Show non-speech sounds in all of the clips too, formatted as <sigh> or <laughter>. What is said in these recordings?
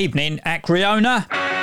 Evening, Acweorna.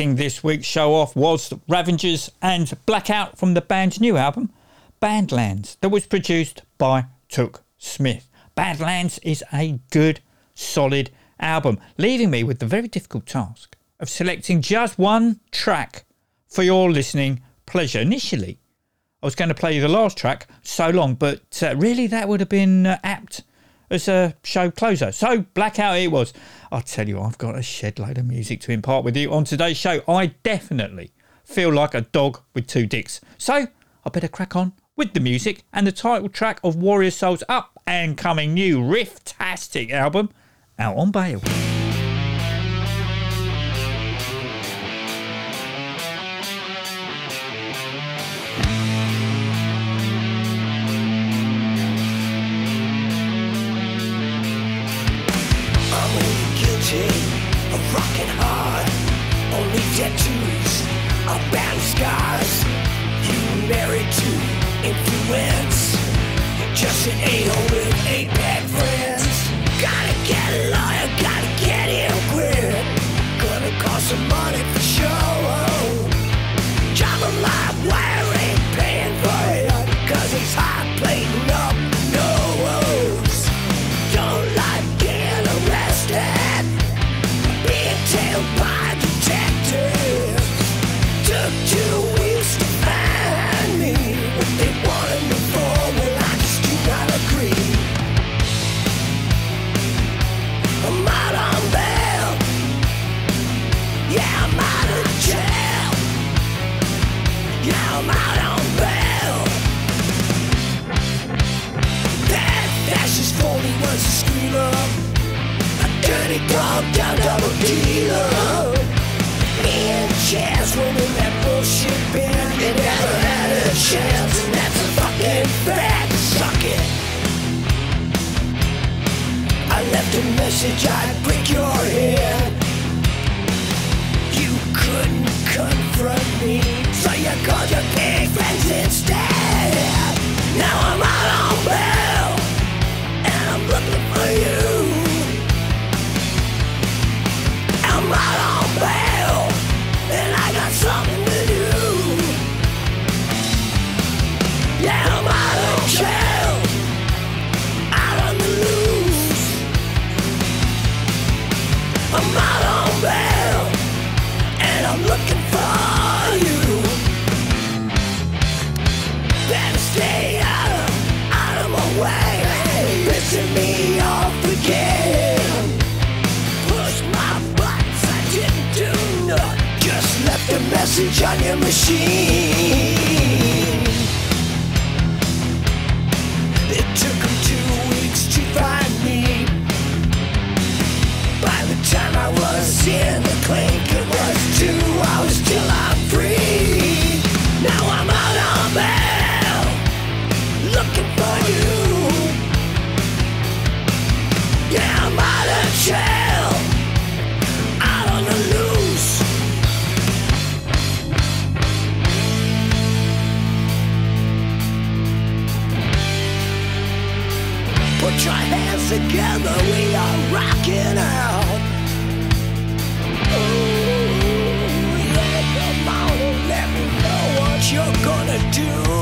Kicking this week's show off was Ravagers and Blackout from the band's new album, Badlands, that was produced by Took Smith. Badlands is a good, solid album, leaving me with the very difficult task of selecting just one track for your listening pleasure. Initially, I was going to play you the last track, So Long, but uh, really that would have been uh, apt as a show closer. So Blackout it was. I'll tell you, I've got a shed load of music to impart with you on today's show. I definitely feel like a dog with two dicks. So I better crack on with the music and the title track of Warrior Soul's up and coming new riff-tastic album out on bail. Message, I'd your machine. It took them two weeks to find me. By the time I was in the clink, it was two hours till I'm together, we are rocking out. Ooh, yeah, come on and let me know what you're gonna do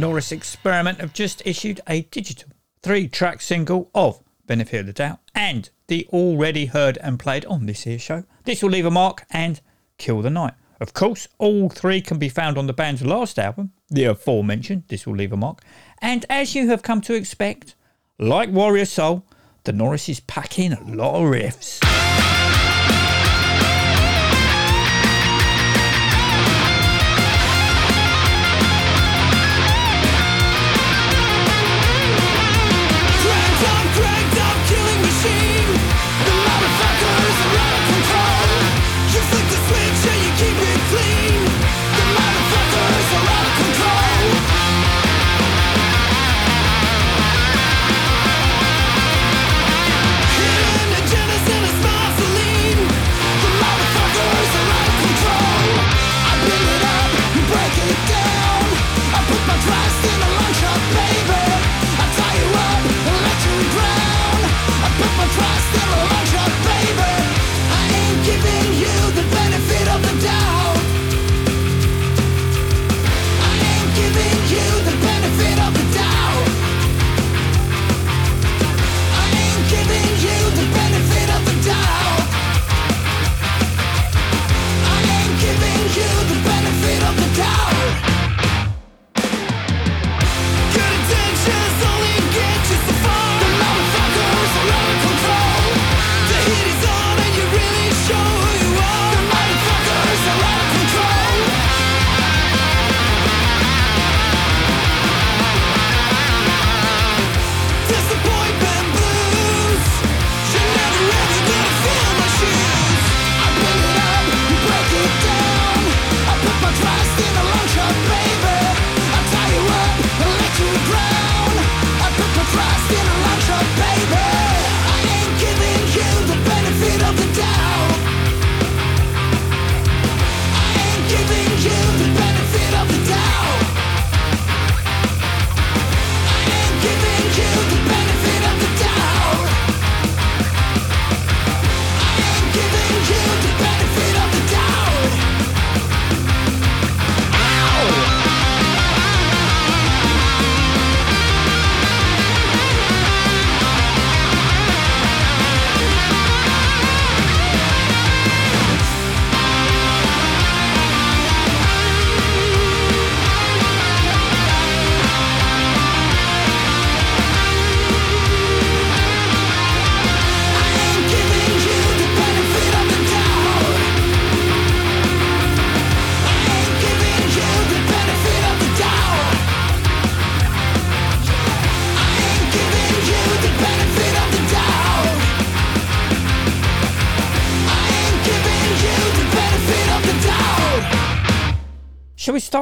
Norris Experiment have just issued a digital three track single of Benefit of the Doubt and the already heard and played on this here show. This will leave a mark and kill the night. Of course, all three can be found on the band's last album, the aforementioned This Will Leave a Mark. And as you have come to expect, like Warrior Soul, the Norrises pack in a lot of riffs.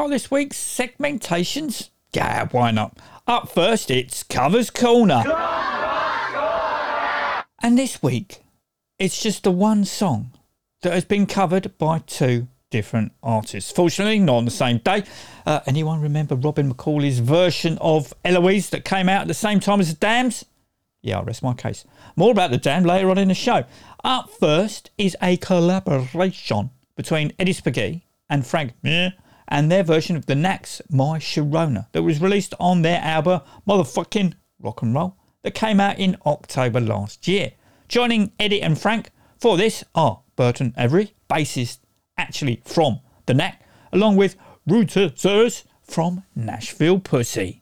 This week's segmentations? Yeah, why not? Up first, it's Covers Corner. And this week, it's just the one song that has been covered by two different artists. Fortunately, not on the same day. Uh, anyone remember Robin McCauley's version of Eloise that came out at the same time as the Damned's? Yeah, I'll rest my case. More about the Damned later on in the show. Up first is a collaboration between Eddie Spaghetti and Frank Meyer and their version of the Knack's My Sharona that was released on their album Motherfucking Rock and Roll that came out in October last year. Joining Eddie and Frank for this are Berton Averre, bassist actually from the Knack, along with Ruyter Suys from Nashville Pussy.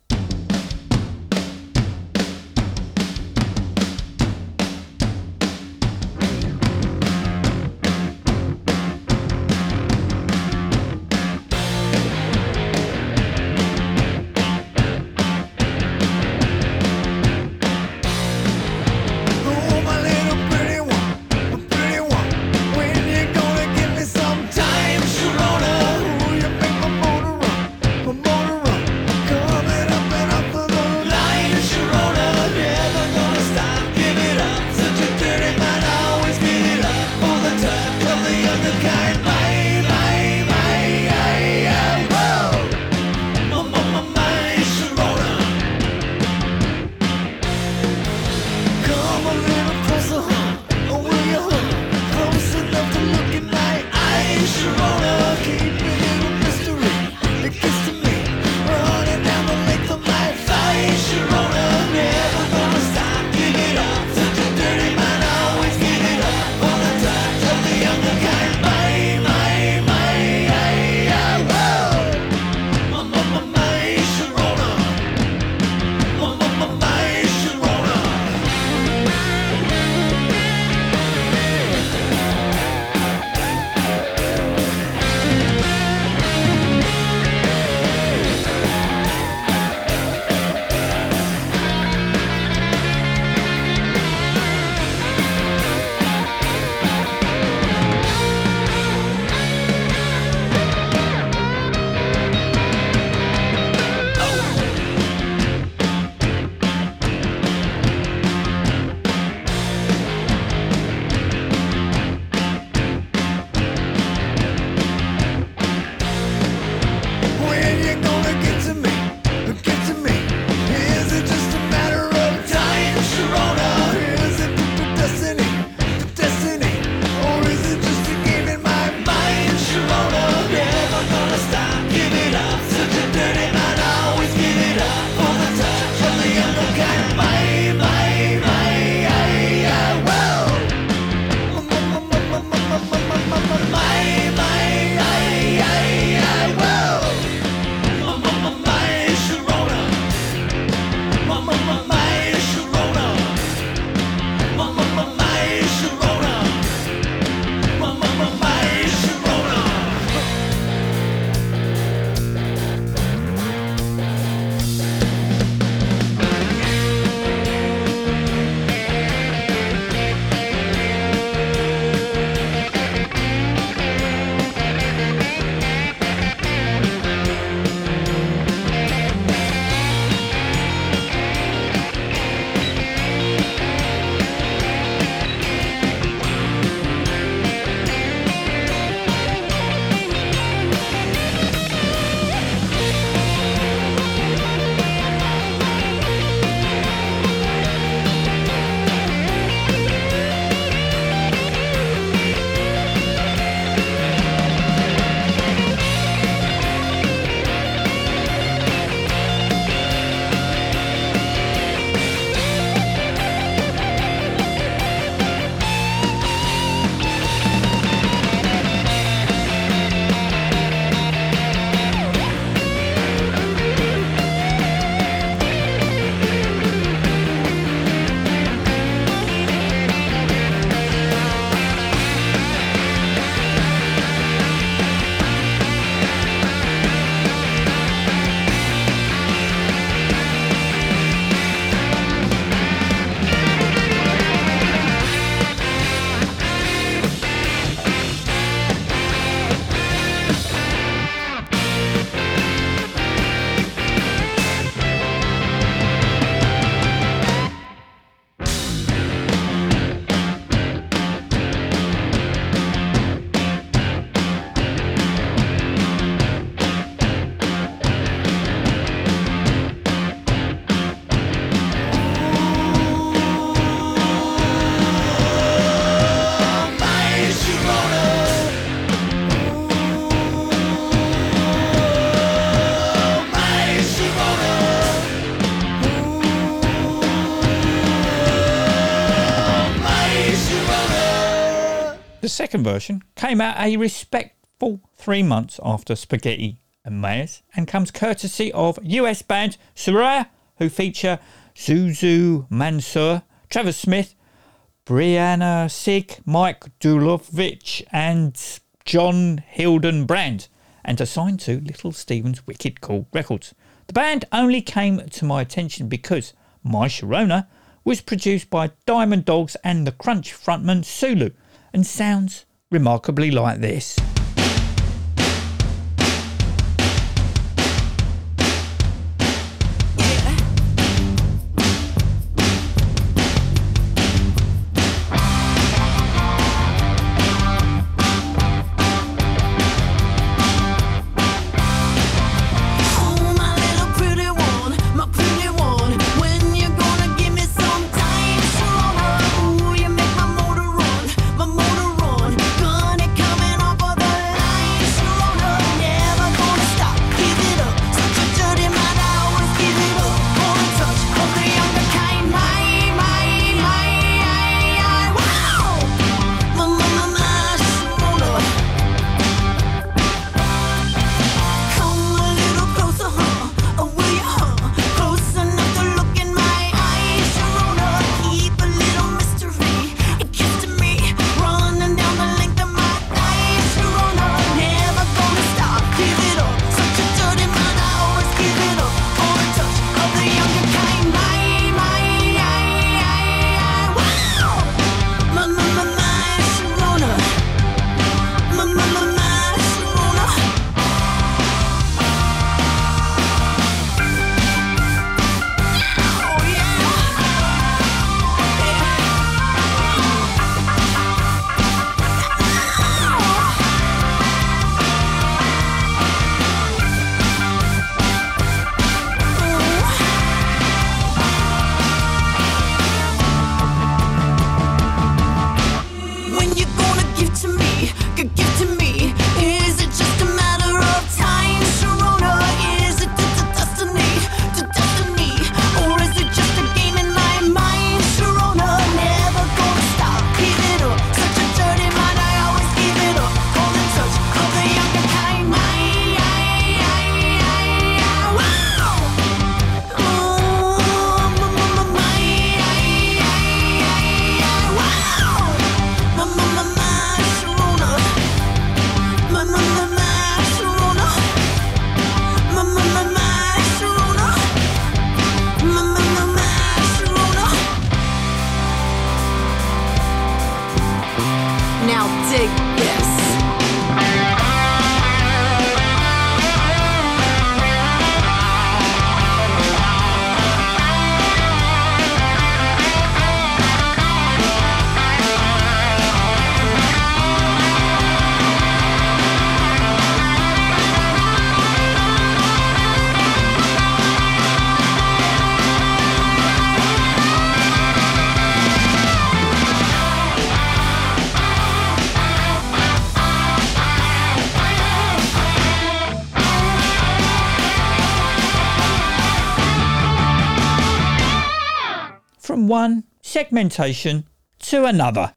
Second version came out a respectful three months after Spaghetti and Meyer's and comes courtesy of US band Soraia, who feature ZouZou Mansour, Travis Smith, Brianna Sig, Mike Dulovich, and John Hildenbrand, and assigned to Little Steven's Wicked Kool Records. The band only came to my attention because My Sharona was produced by Diamond Dogs and the Crunch frontman Sulo, and sounds remarkably like this. From one segmentation to another.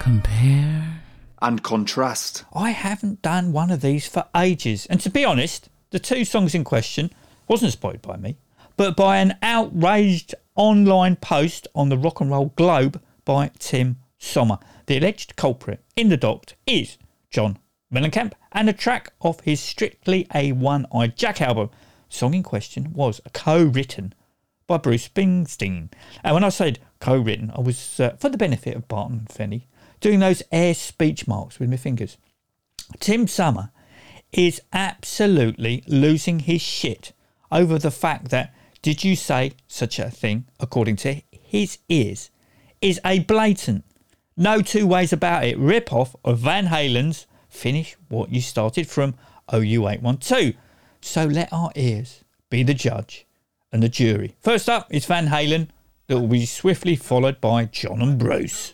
Compare. and contrast. I haven't done one of these for ages. And to be honest, the two songs in question wasn't spotted by me, but by an outraged online post on the Rock and Roll Globe by Tim Sommer. The alleged culprit in the docked is John Mellencamp and a track off his Strictly a One Eyed Jack album. Song in question was co-written by Bruce Springsteen. And when I said co-written, I was, uh, for the benefit of Barton and Fenny, doing those air speech marks with my fingers. Tim Sommer is absolutely losing his shit over the fact that Did You Say Such a Thing, according to his ears, is a blatant, no two ways about it, rip off of Van Halen's Finish What You Started from OU812. So let our ears be the judge and the jury. First up is Van Halen, that will be swiftly followed by John and Bruce.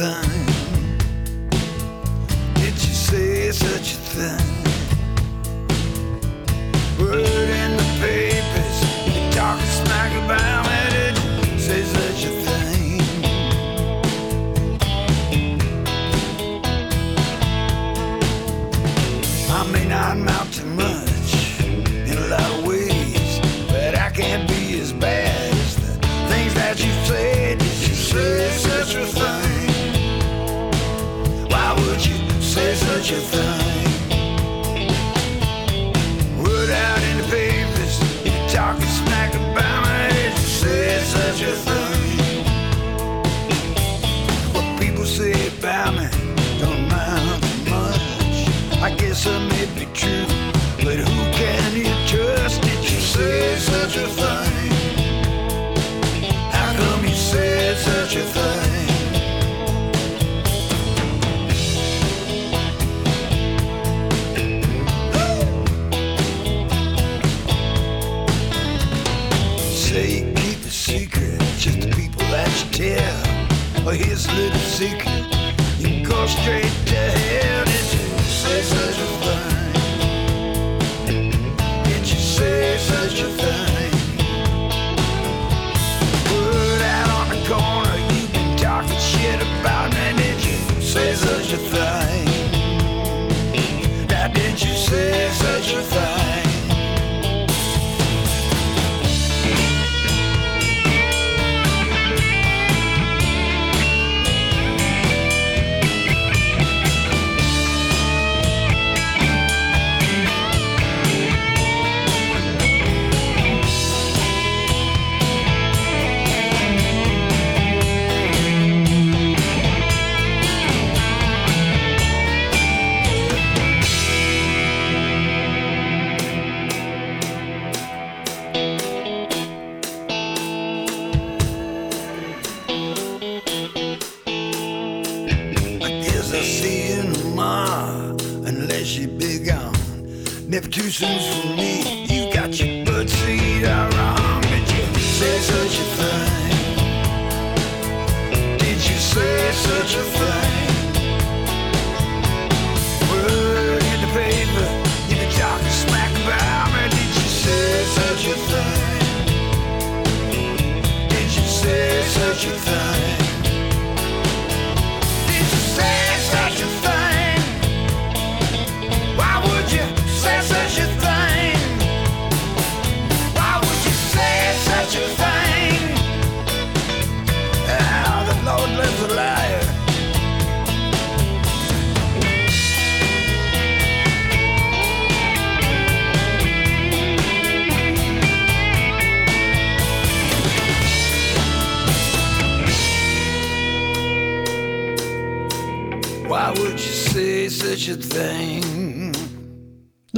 time.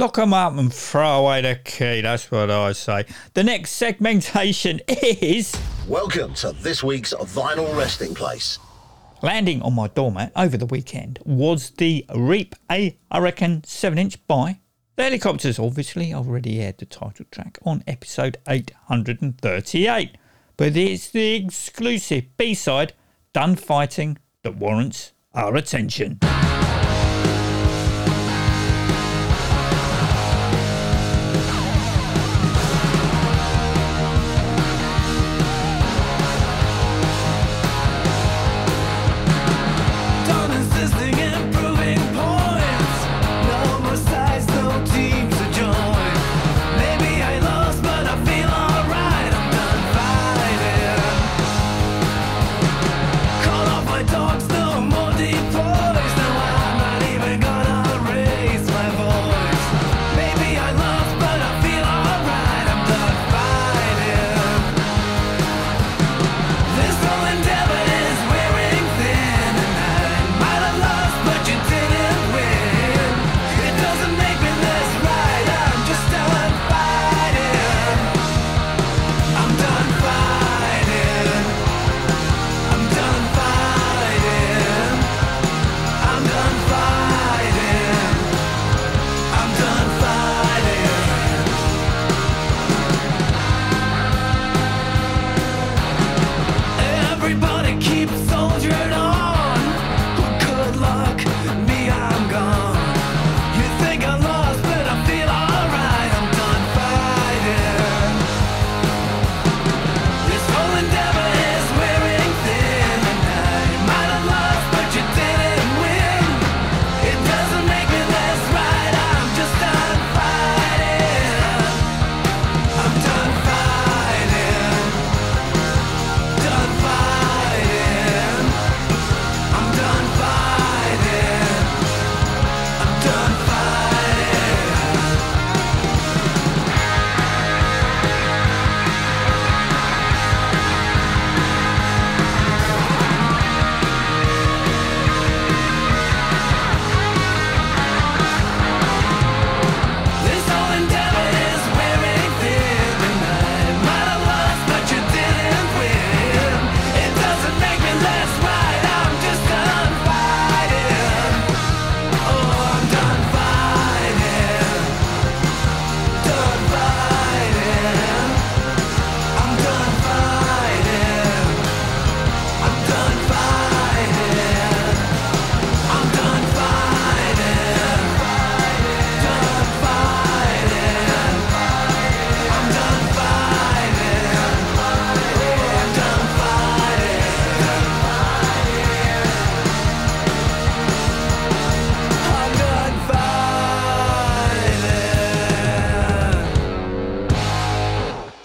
Lock 'em up and throw away the key. That's what I say. The next segmentation <laughs> is. Welcome to this week's Vinyl Resting Place. Landing on my doormat over the weekend was the Reap A Hurricane 7 inch by the Hellacopters. Obviously, I've already aired the title track on episode 838, but it's the exclusive B side, Done Fighting, that warrants our attention.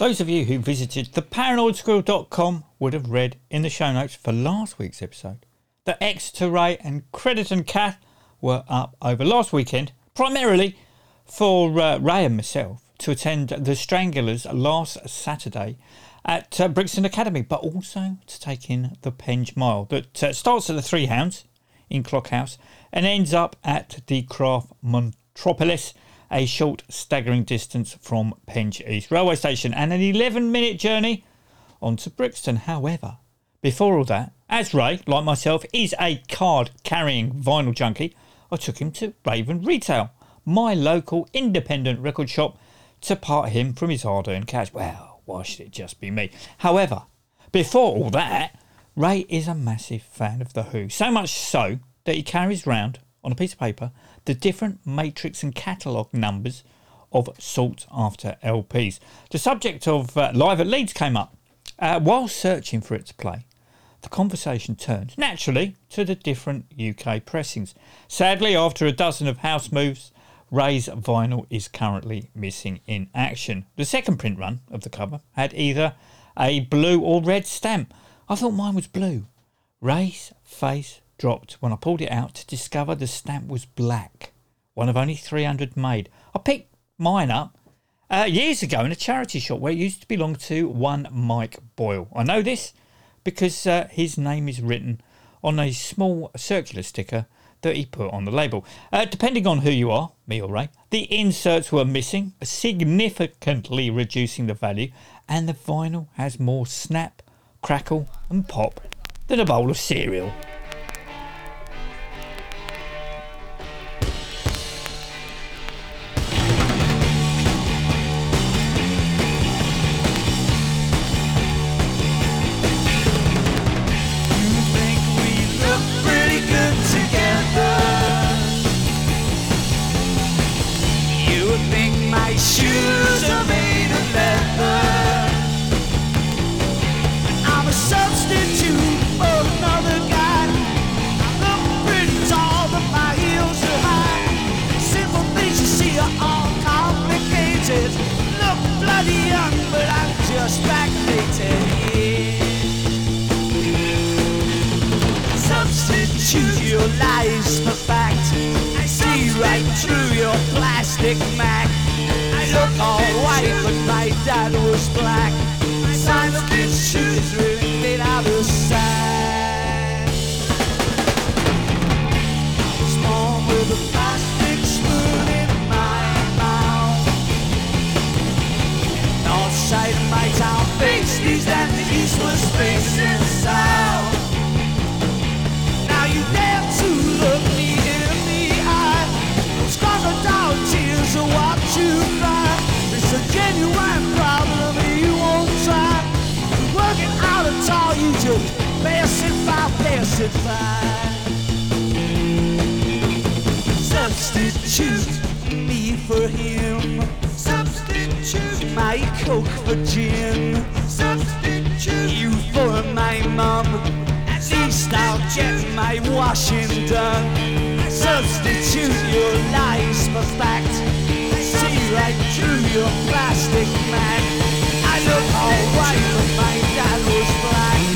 Those of you who visited theparanoidsquirrel.com would have read in the show notes for last week's episode that Exeter Ray and Credit and Cath were up over last weekend, primarily for uh, Ray and myself to attend the Stranglers last Saturday at uh, Brixton Academy, but also to take in the Penge Mile that uh, starts at the Three Hounds in Clockhouse and ends up at the Craft Metropolis, a short staggering distance from Penge East Railway Station and an 11 minute journey on to Brixton. However, before all that, as Ray, like myself, is a card carrying vinyl junkie, I took him to Raven Retail, my local independent record shop, to part him from his hard earned cash. Well, why should it just be me? However, before all that, Ray is a massive fan of The Who, so much so that he carries round on a piece of paper the different matrix and catalogue numbers of sought after LPs. The subject of uh, Live at Leeds came up. Uh, while searching for it to play, the conversation turned naturally to the different UK pressings. Sadly, after a dozen of house moves, Ray's vinyl is currently missing in action. The second print run of the cover had either a blue or red stamp. I thought mine was blue. Ray's face dropped when I pulled it out to discover the stamp was black, one of only 300 made. I picked mine up uh, years ago in a charity shop where it used to belong to one Mike Boyle. I know this because uh, his name is written on a small circular sticker that he put on the label. Uh, depending on who you are, me or Ray, the inserts were missing, significantly reducing the value, and the vinyl has more snap, crackle, and pop than a bowl of cereal. North side of my town faced east and the east was facing south. Now you dare to look me in the eye. Scars are down, tears are what you cry. It's a genuine problem you won't try. Working out at all, you just pass it by, pass it by. Substitute me for him. Substitute my coke for gin. Substitute you for my mum. At least I'll get my washing done. Substitute your lies for fact. See right through your plastic man. I look alright, but my dad was black.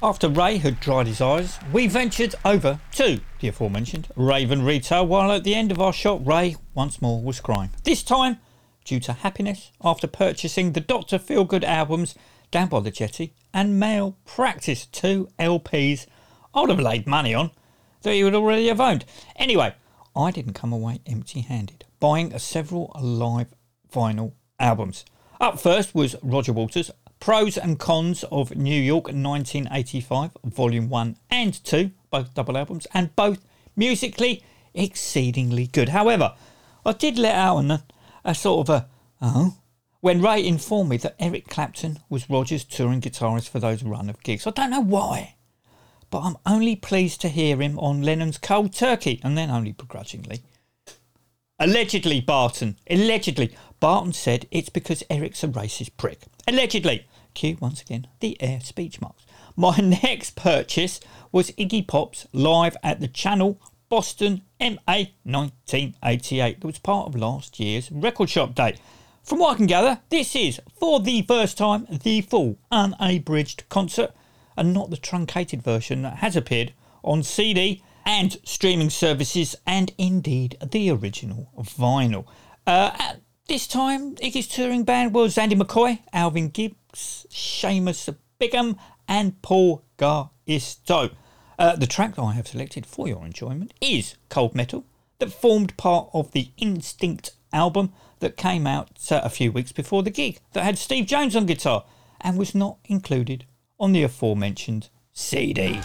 After Ray had dried his eyes, we ventured over to the aforementioned Raven Retail, while at the end of our shop, Ray once more was crying. This time, due to happiness after purchasing the Dr. Feelgood albums Down by the Jetty and Malpractice, two LPs I would have laid money on that he would already have owned. Anyway, I didn't come away empty handed, buying several live vinyl albums. Up first was Roger Waters' Pros and Cons of New York 1985, Volume 1 and 2, both double albums, and both musically exceedingly good. However, I did let out a sort of a, oh, when Ray informed me that Eric Clapton was Roger's touring guitarist for those run of gigs. I don't know why, but I'm only pleased to hear him on Lennon's Cold Turkey, and then only begrudgingly. Allegedly, Barton. Allegedly. Barton said it's because Eric's a racist prick. Allegedly. Cue once again the air speech marks. My <laughs> next purchase was Iggy Pop's live at the Channel Boston MA 1988 that was part of last year's Record Shop Day. From what I can gather, this is, for the first time, the full unabridged concert and not the truncated version that has appeared on CD and streaming services and indeed the original vinyl. Uh, at this time, Iggy's touring band was Andy McCoy, Alvin Gibbs, Seamus Beaghen, and Paul Garisto. Uh, the track that I have selected for your enjoyment is Cold Metal, that formed part of the Instinct album that came out uh, a few weeks before the gig, that had Steve Jones on guitar and was not included on the aforementioned CD.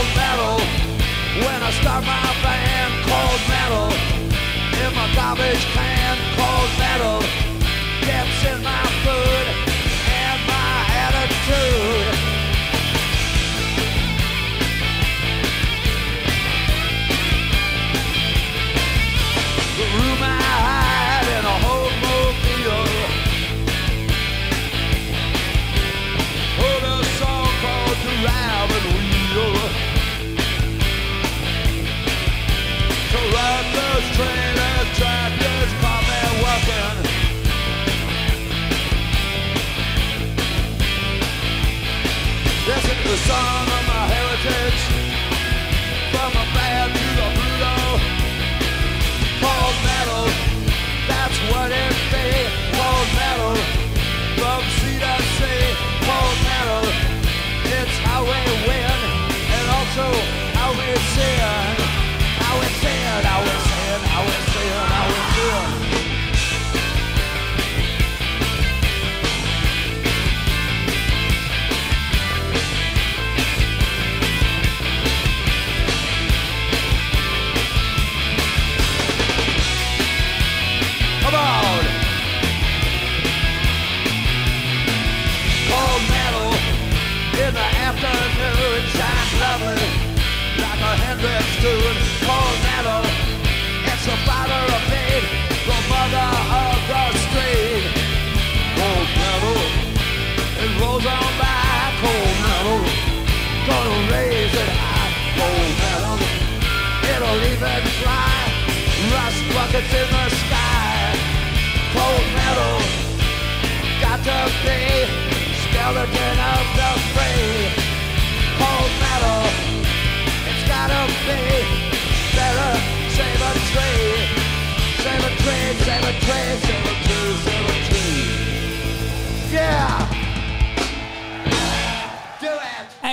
Cold metal, when I start my band, cold metal. In my garbage can, cold metal. Gets in my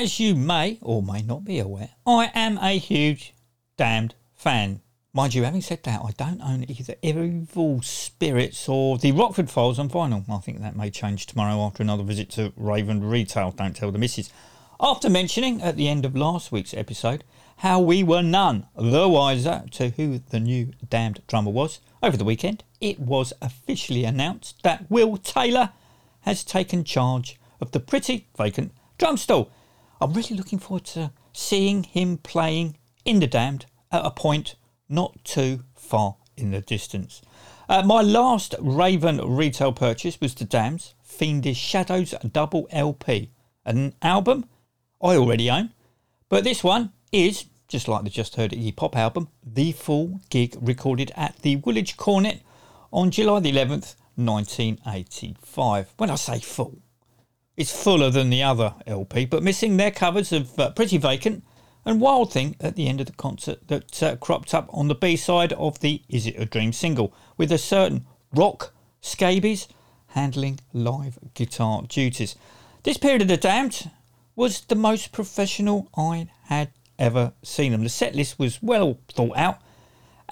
As you may or may not be aware, I am a huge Damned fan. Mind you, having said that, I don't own either Evil Spirits or the Rockfield Files on vinyl. I think that may change tomorrow after another visit to Raven Retail. Don't tell the missus. After mentioning at the end of last week's episode how we were none the wiser to who the new Damned drummer was, over the weekend it was officially announced that Will Taylor has taken charge of the pretty vacant drum stall. I'm really looking forward to seeing him playing in the Damned at a point not too far in the distance. Uh, my last Raven retail purchase was the Damned's Fiendish Shadows double LP, an album I already own, but this one is, just like the Just Heard Iggy Pop album, the full gig recorded at the Woolwich Coronet on July the 11th, 1985. When I say full, it's fuller than the other LP, but missing their covers of uh, Pretty Vacant and Wild Thing at the end of the concert that uh, cropped up on the B side of the Is It a Dream single, with a certain Rat Scabies handling live guitar duties. This period of The Damned was the most professional I had ever seen them. The set list was well thought out.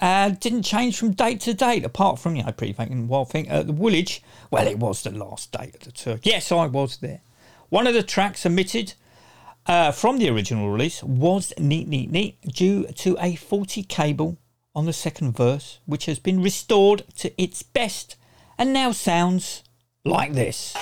Uh, didn't change from date to date, apart from, you know, Pretty and Wild Thing. at the Woolwich, well, it was the last date of the tour. Yes, I was there. One of the tracks omitted uh, from the original release was Neat Neat Neat due to a faulty cable on the second verse, which has been restored to its best and now sounds like this.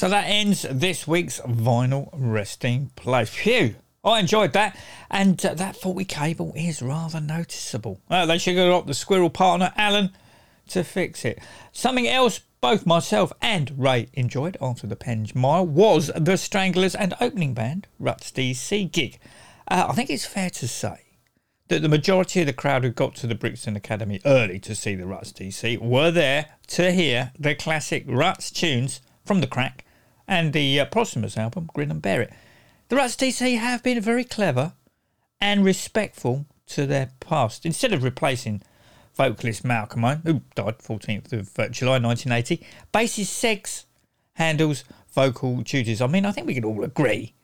So that ends this week's vinyl resting place. Phew! I enjoyed that, and uh, that faulty cable is rather noticeable. Uh, they should have got the squirrel partner, Alan, to fix it. Something else both myself and Ray enjoyed after the Penge Mile was the Stranglers and opening band, Ruts DC gig. Uh, I think it's fair to say that the majority of the crowd who got to the Brixton Academy early to see the Ruts DC were there to hear the classic Ruts tunes from the Crack and the uh, album Grin and Bear It. The Ruts DC have been very clever and respectful to their past. Instead of replacing vocalist Malcolm Owen, who died 14th of uh, July 1980, bassist Segs handles vocal duties. I mean, I think we can all agree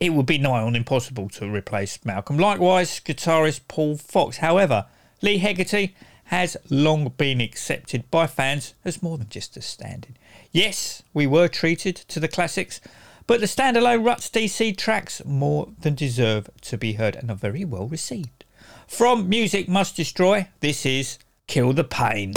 it would be nigh on impossible to replace Malcolm. Likewise, guitarist Paul Fox. However, Leigh Heggarty has long been accepted by fans as more than just a stand-in. Yes, we were treated to the classics, but the standalone Ruts DC tracks more than deserve to be heard and are very well received. From Music Must Destroy, this is Kill the Pain.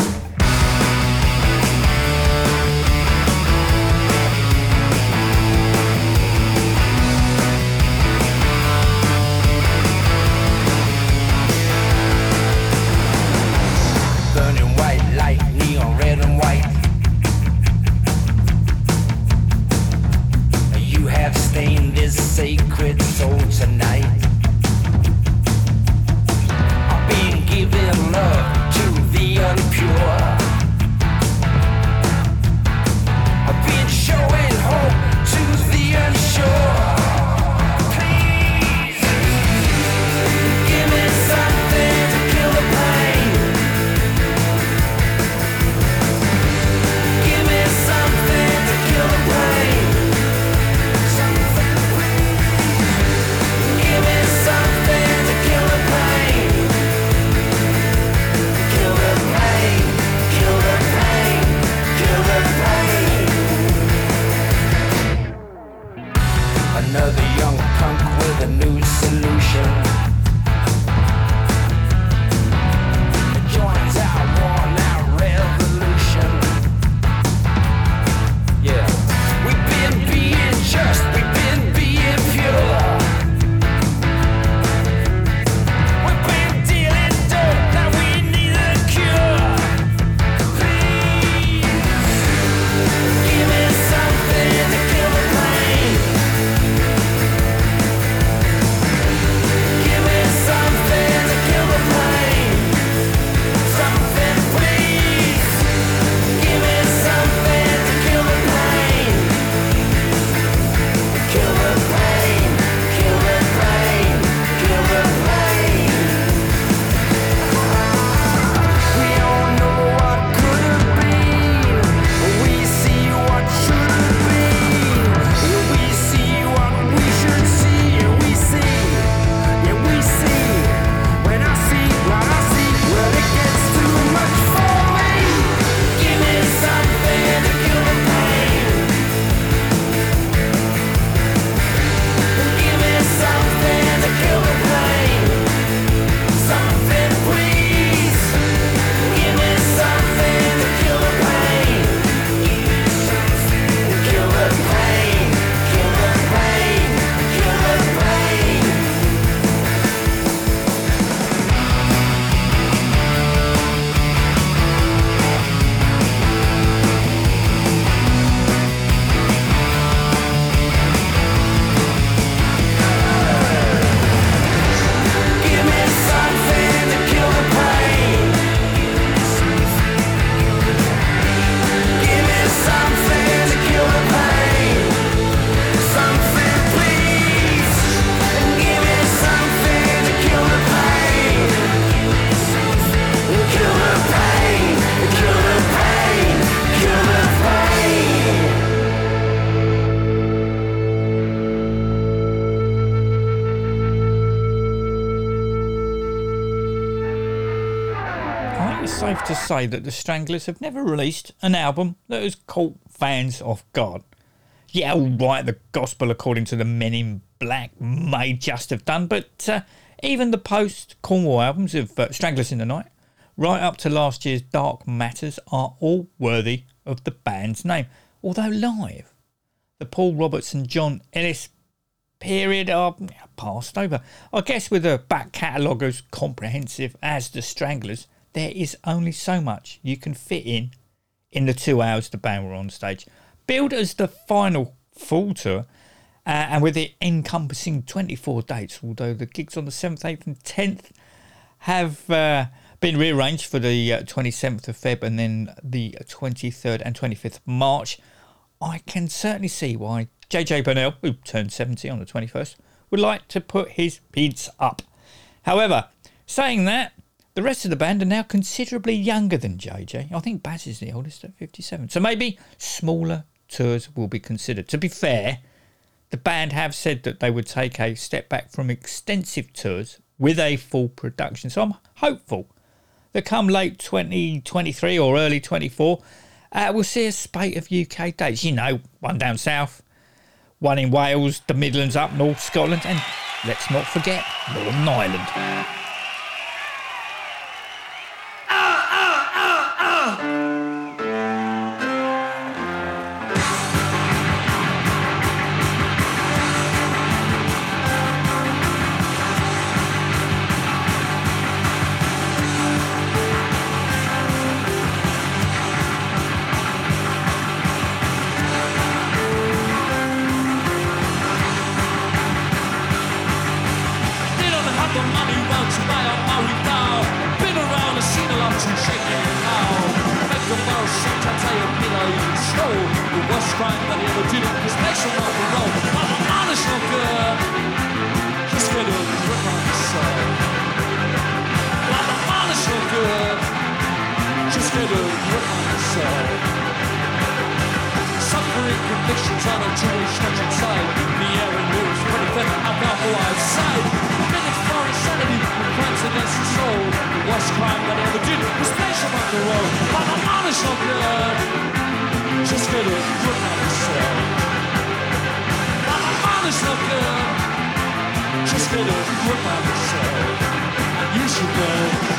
Say that the Stranglers have never released an album that has caught fans off guard. Yeah, right, the Gospel according to the Men in Black may just have done, but uh, even the post Cornwall albums of uh, Stranglers in the Night, right up to last year's Dark Matters, are all worthy of the band's name. Although live, the Paul Robertson and John Ellis period are passed over. I guess with a back catalogue as comprehensive as the Stranglers, there is only so much you can fit in in the two hours the band were on stage. Billed as the final full tour, uh, and with it encompassing 24 dates, although the gigs on the 7th, 8th, and 10th have uh, been rearranged for the uh, 27th of Feb and then the 23rd and 25th of March. I can certainly see why JJ Burnel, who turned 70 on the 21st, would like to put his bids up. However, saying that, the rest of the band are now considerably younger than JJ. I think Baz is the oldest at 57. So maybe smaller tours will be considered. To be fair, the band have said that they would take a step back from extensive tours with a full production. So I'm hopeful that come late 2023 or early 24, uh, we'll see a spate of UK dates. You know, one down south, one in Wales, the Midlands up north, Scotland, and let's not forget Northern Ireland. Convictions on a Jewish touch inside. The air and I've got no outside. Minutes for insanity, crimes against the soul. The worst crime that I ever did was play some rock and roll. But I'm honest, no good. Just get a grip on yourself. But I'm honest, no good. Just get a grip on yourself. And you should know.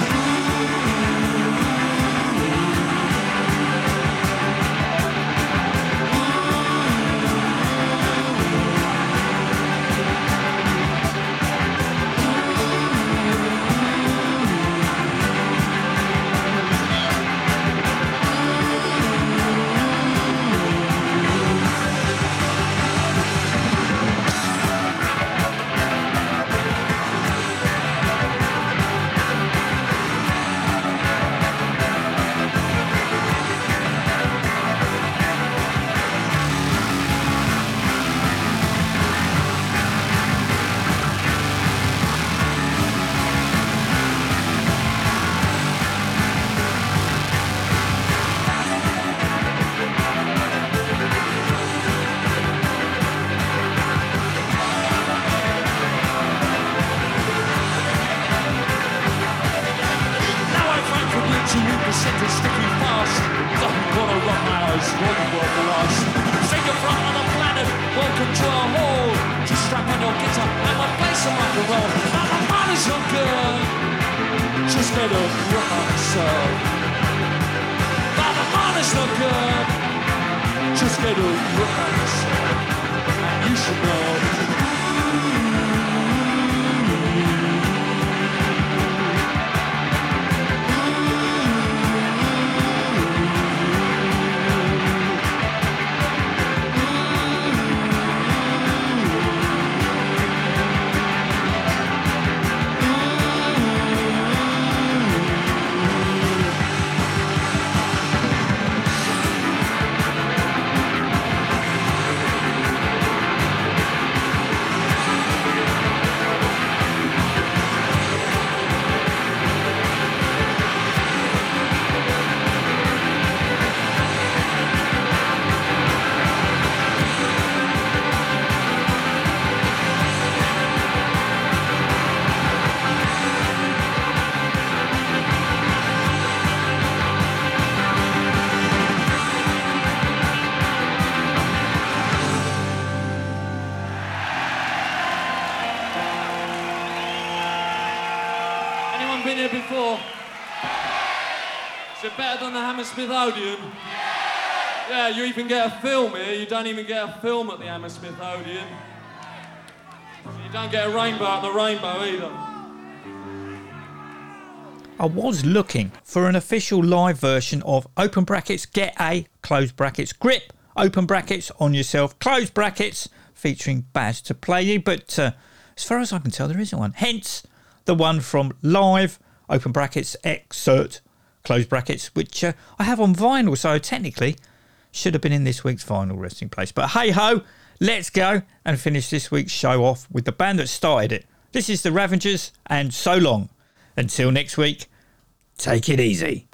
Odeon? Yeah, you even get a film here. You don't even get a film at the Hammersmith Odeon. You don't get a rainbow at the rainbow either. I was looking for an official live version of open brackets get a close brackets grip open brackets on yourself close brackets featuring Baz to play you, but uh, as far as I can tell, there isn't one. Hence the one from live open brackets X-Cert close brackets, which uh, I have on vinyl, so technically should have been in this week's vinyl resting place. But hey ho, let's go and finish this week's show off with the band that started it. This is the Ravagers, and so long. Until next week, take it easy.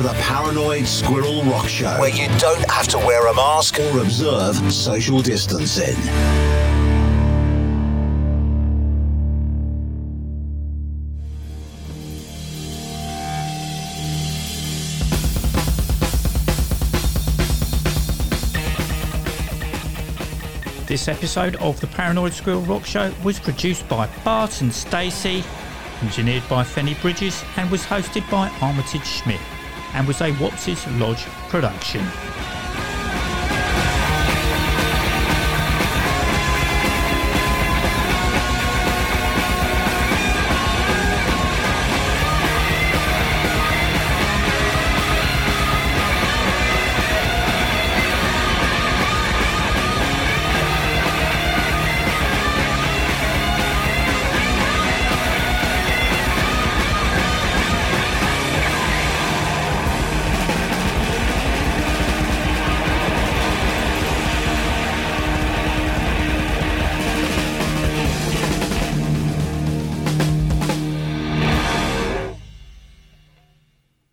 To the Paranoid Squirrel Rock Show, where you don't have to wear a mask or observe social distancing. This episode of the Paranoid Squirrel Rock Show was produced by Bart and Stacey, engineered by Fenny Bridges, and was hosted by Armitage Schmidt, and was a Wops's Lodge production.